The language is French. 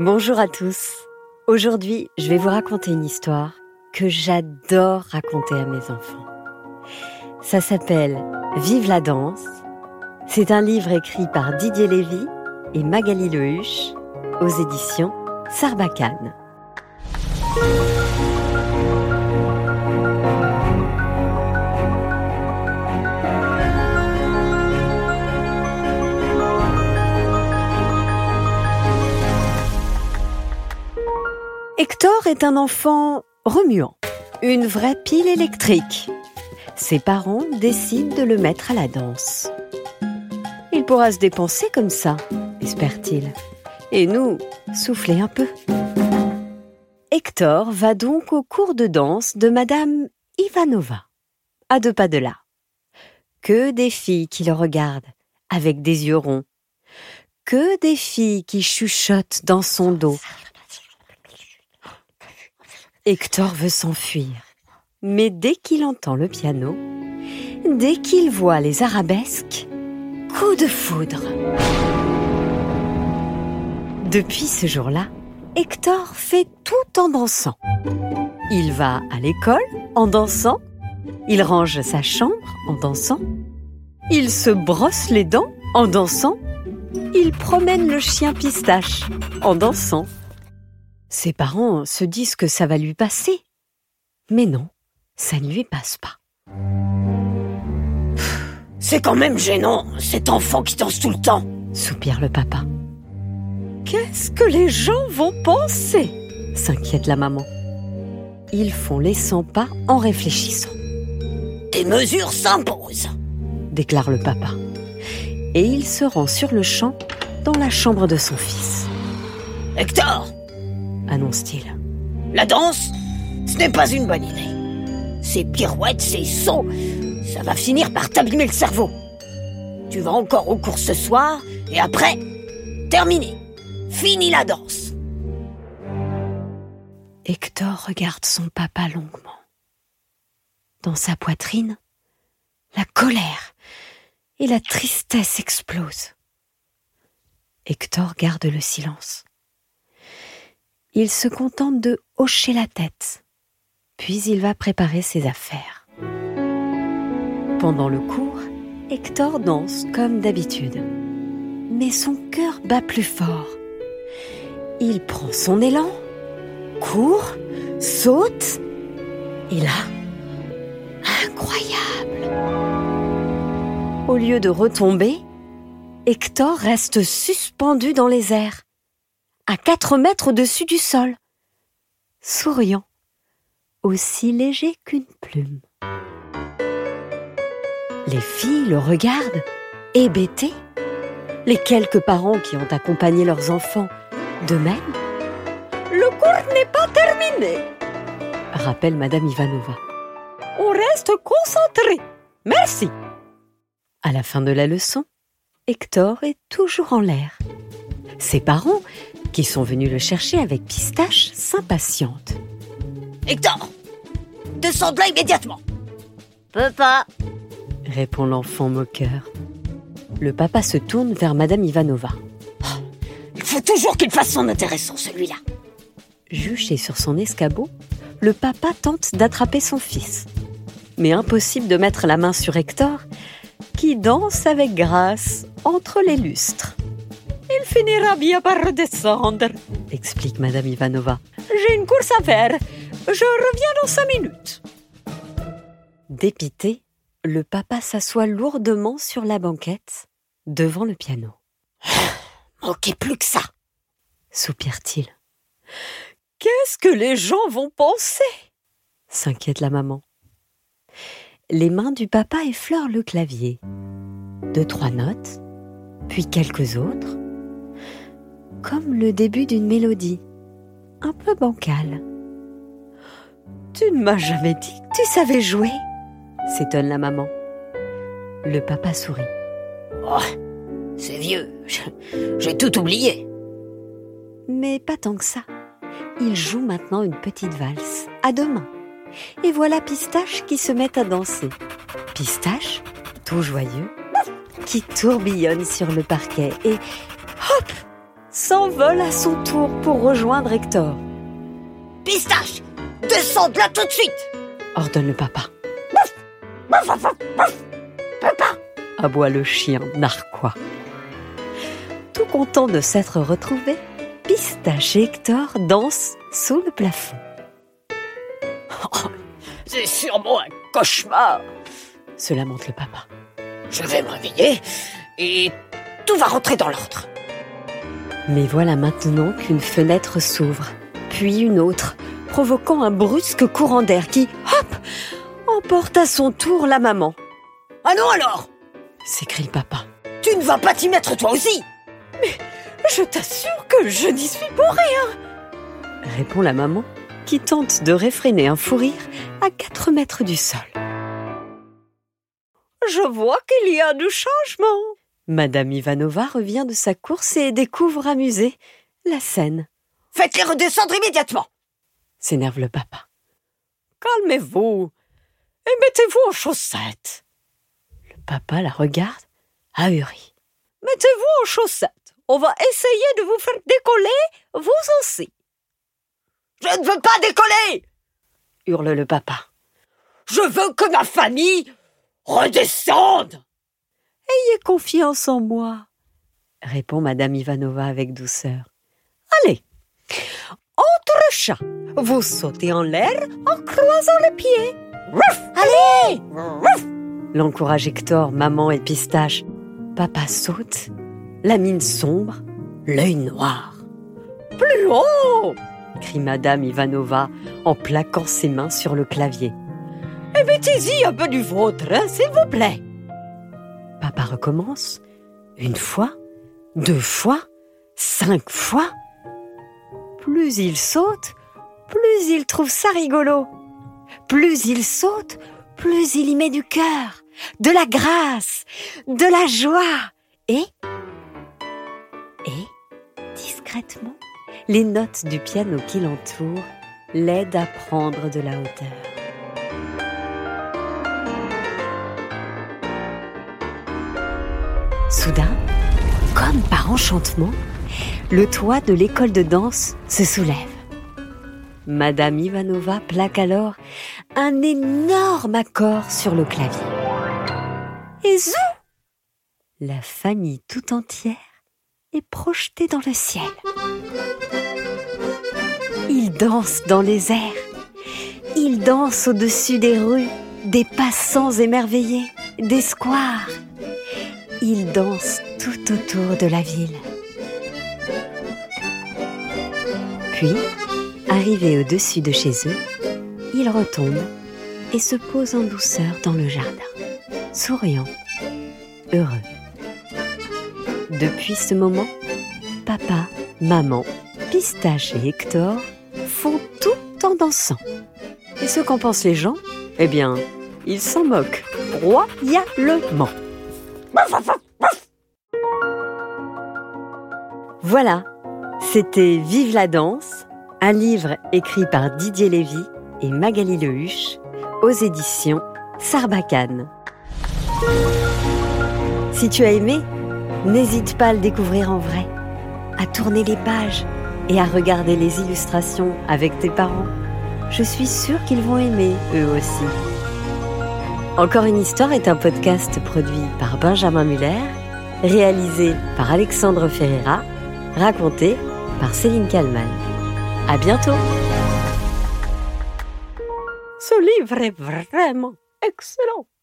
Bonjour à tous. Aujourd'hui, je vais vous raconter une histoire que j'adore raconter à mes enfants. Ça s'appelle Vive la danse. C'est un livre écrit par Didier Lévy et Magali Lehuche aux éditions Sarbacane. Hector est un enfant remuant, une vraie pile électrique. Ses parents décident de le mettre à la danse. Il pourra se dépenser comme ça, espère-t-il. Et nous, souffler un peu. Hector va donc au cours de danse de Madame Ivanova, à deux pas de là. Que des filles qui le regardent, avec des yeux ronds. Que des filles qui chuchotent dans son dos. Hector veut s'enfuir. Mais dès qu'il entend le piano, dès qu'il voit les arabesques, coup de foudre. Depuis ce jour-là, Hector fait tout en dansant. Il va à l'école en dansant, il range sa chambre en dansant, il se brosse les dents en dansant, il promène le chien pistache en dansant. Ses parents se disent que ça va lui passer. Mais non, ça ne lui passe pas. C'est quand même gênant, cet enfant qui danse tout le temps. Soupire le papa. Qu'est-ce que les gens vont penser? S'inquiète la maman. Ils font les 100 pas en réfléchissant, Des mesures s'imposent. déclare le papa. Et il se rend sur le champ dans la chambre de son fils, Hector, la danse, ce n'est pas une bonne idée. Ces pirouettes, ces sauts, ça va finir par t'abîmer le cerveau. Tu vas encore au cours ce soir, et après, terminé. Fini la danse. Hector regarde son papa longuement. Dans sa poitrine, la colère et la tristesse explosent. Hector garde le silence. Il se contente de hocher la tête, puis il va préparer ses affaires. Pendant le cours, Hector danse comme d'habitude. Mais son cœur bat plus fort. Il prend son élan, court, saute, et là, incroyable. Au lieu de retomber, Hector reste suspendu dans les airs, à quatre mètres au-dessus du sol, souriant, aussi léger qu'une plume. Les filles le regardent, hébétées. Les quelques parents qui ont accompagné leurs enfants, de même, Le cours n'est pas terminé. rappelle Madame Ivanova. On reste concentré. Merci. À la fin de la leçon, Hector est toujours en l'air. Ses parents, qui sont venus le chercher avec pistache, s'impatientent. Hector, descends de là immédiatement. Peux pas. Répond l'enfant moqueur. Le papa se tourne vers Madame Ivanova. Il faut toujours qu'il fasse son intéressant, celui-là. Juché sur son escabeau, le papa tente d'attraper son fils. Mais impossible de mettre la main sur Hector, qui danse avec grâce entre les lustres, Il finira bien par redescendre. explique Madame Ivanova. J'ai une course à faire. Je reviens dans cinq minutes. Dépité, le papa s'assoit lourdement sur la banquette, devant le piano. Manquez plus que ça. Soupire-t-il. Qu'est-ce que les gens vont penser? S'inquiète la maman. Les mains du papa effleurent le clavier. Deux, trois notes, puis quelques autres. Comme le début d'une mélodie, un peu bancale. Tu ne m'as jamais dit que tu savais jouer s'étonne la maman. Le papa sourit. Oh, c'est vieux. J'ai tout oublié. Mais pas tant que ça. Il joue maintenant une petite valse, à deux mains. Et voilà Pistache qui se met à danser. Pistache, tout joyeux, qui tourbillonne sur le parquet et hop s'envole à son tour pour rejoindre Hector. Pistache, descends de là tout de suite ordonne le papa. Papa aboie le chien narquois. Tout content de s'être retrouvé, Pistache et Hector dansent sous le plafond. Oh, c'est sûrement un cauchemar se lamente le papa. Je vais me réveiller et tout va rentrer dans l'ordre. Mais voilà maintenant qu'une fenêtre s'ouvre, puis une autre, provoquant un brusque courant d'air qui, hop, emporte à son tour la maman. Ah non alors s'écrie le papa. Tu ne vas pas t'y mettre toi aussi Mais je t'assure que je n'y suis pour rien répond la maman, qui tente de réfréner un fou rire à 4 mètres du sol. Je vois qu'il y a du changement. Madame Ivanova revient de sa course et découvre amusée la scène. Faites-les redescendre immédiatement s'énerve le papa. Calmez-vous et mettez-vous en chaussettes. Le papa la regarde, ahuri. Mettez-vous en chaussettes. On va essayer de vous faire décoller, vous aussi. Je ne veux pas décoller hurle le papa. Je veux que ma famille redescende Ayez confiance en moi, répond Madame Ivanova avec douceur. Allez, entre chats, vous sautez en l'air en croisant les pieds. Allez L'encourage Hector, maman et pistache. Papa saute, la mine sombre, l'œil noir. Plus haut crie Madame Ivanova en plaquant ses mains sur le clavier. Et mettez-y un peu du vôtre, hein, s'il vous plaît. Papa recommence. Une fois, deux fois, cinq fois. Plus il saute, plus il trouve ça rigolo. Plus il saute, plus il y met du cœur, de la grâce, de la joie. Et, et, discrètement, les notes du piano qui l'entoure l'aident à prendre de la hauteur. Soudain, comme par enchantement, le toit de l'école de danse se soulève. Madame Ivanova plaque alors un énorme accord sur le clavier. Et zou La famille tout entière est projetée dans le ciel. Ils dansent dans les airs. Ils dansent au-dessus des rues, des passants émerveillés, des squares. Ils dansent tout autour de la ville. Puis, arrivés au-dessus de chez eux, ils retombent et se posent en douceur dans le jardin, souriant, heureux. Depuis ce moment, papa, maman, Pistache et Hector font tout en dansant. Et ce qu'en pensent les gens? Eh bien, ils s'en moquent royalement. Voilà, c'était Vive la danse, un livre écrit par Didier Lévy et Magali Lehuche aux éditions Sarbacane. Si tu as aimé, n'hésite pas à le découvrir en vrai, à tourner les pages et à regarder les illustrations avec tes parents. Je suis sûre qu'ils vont aimer eux aussi. Encore une histoire est un podcast produit par Benjamin Muller, réalisé par Alexandre Ferreira, raconté par Céline Kalman. À bientôt! Ce livre est vraiment excellent!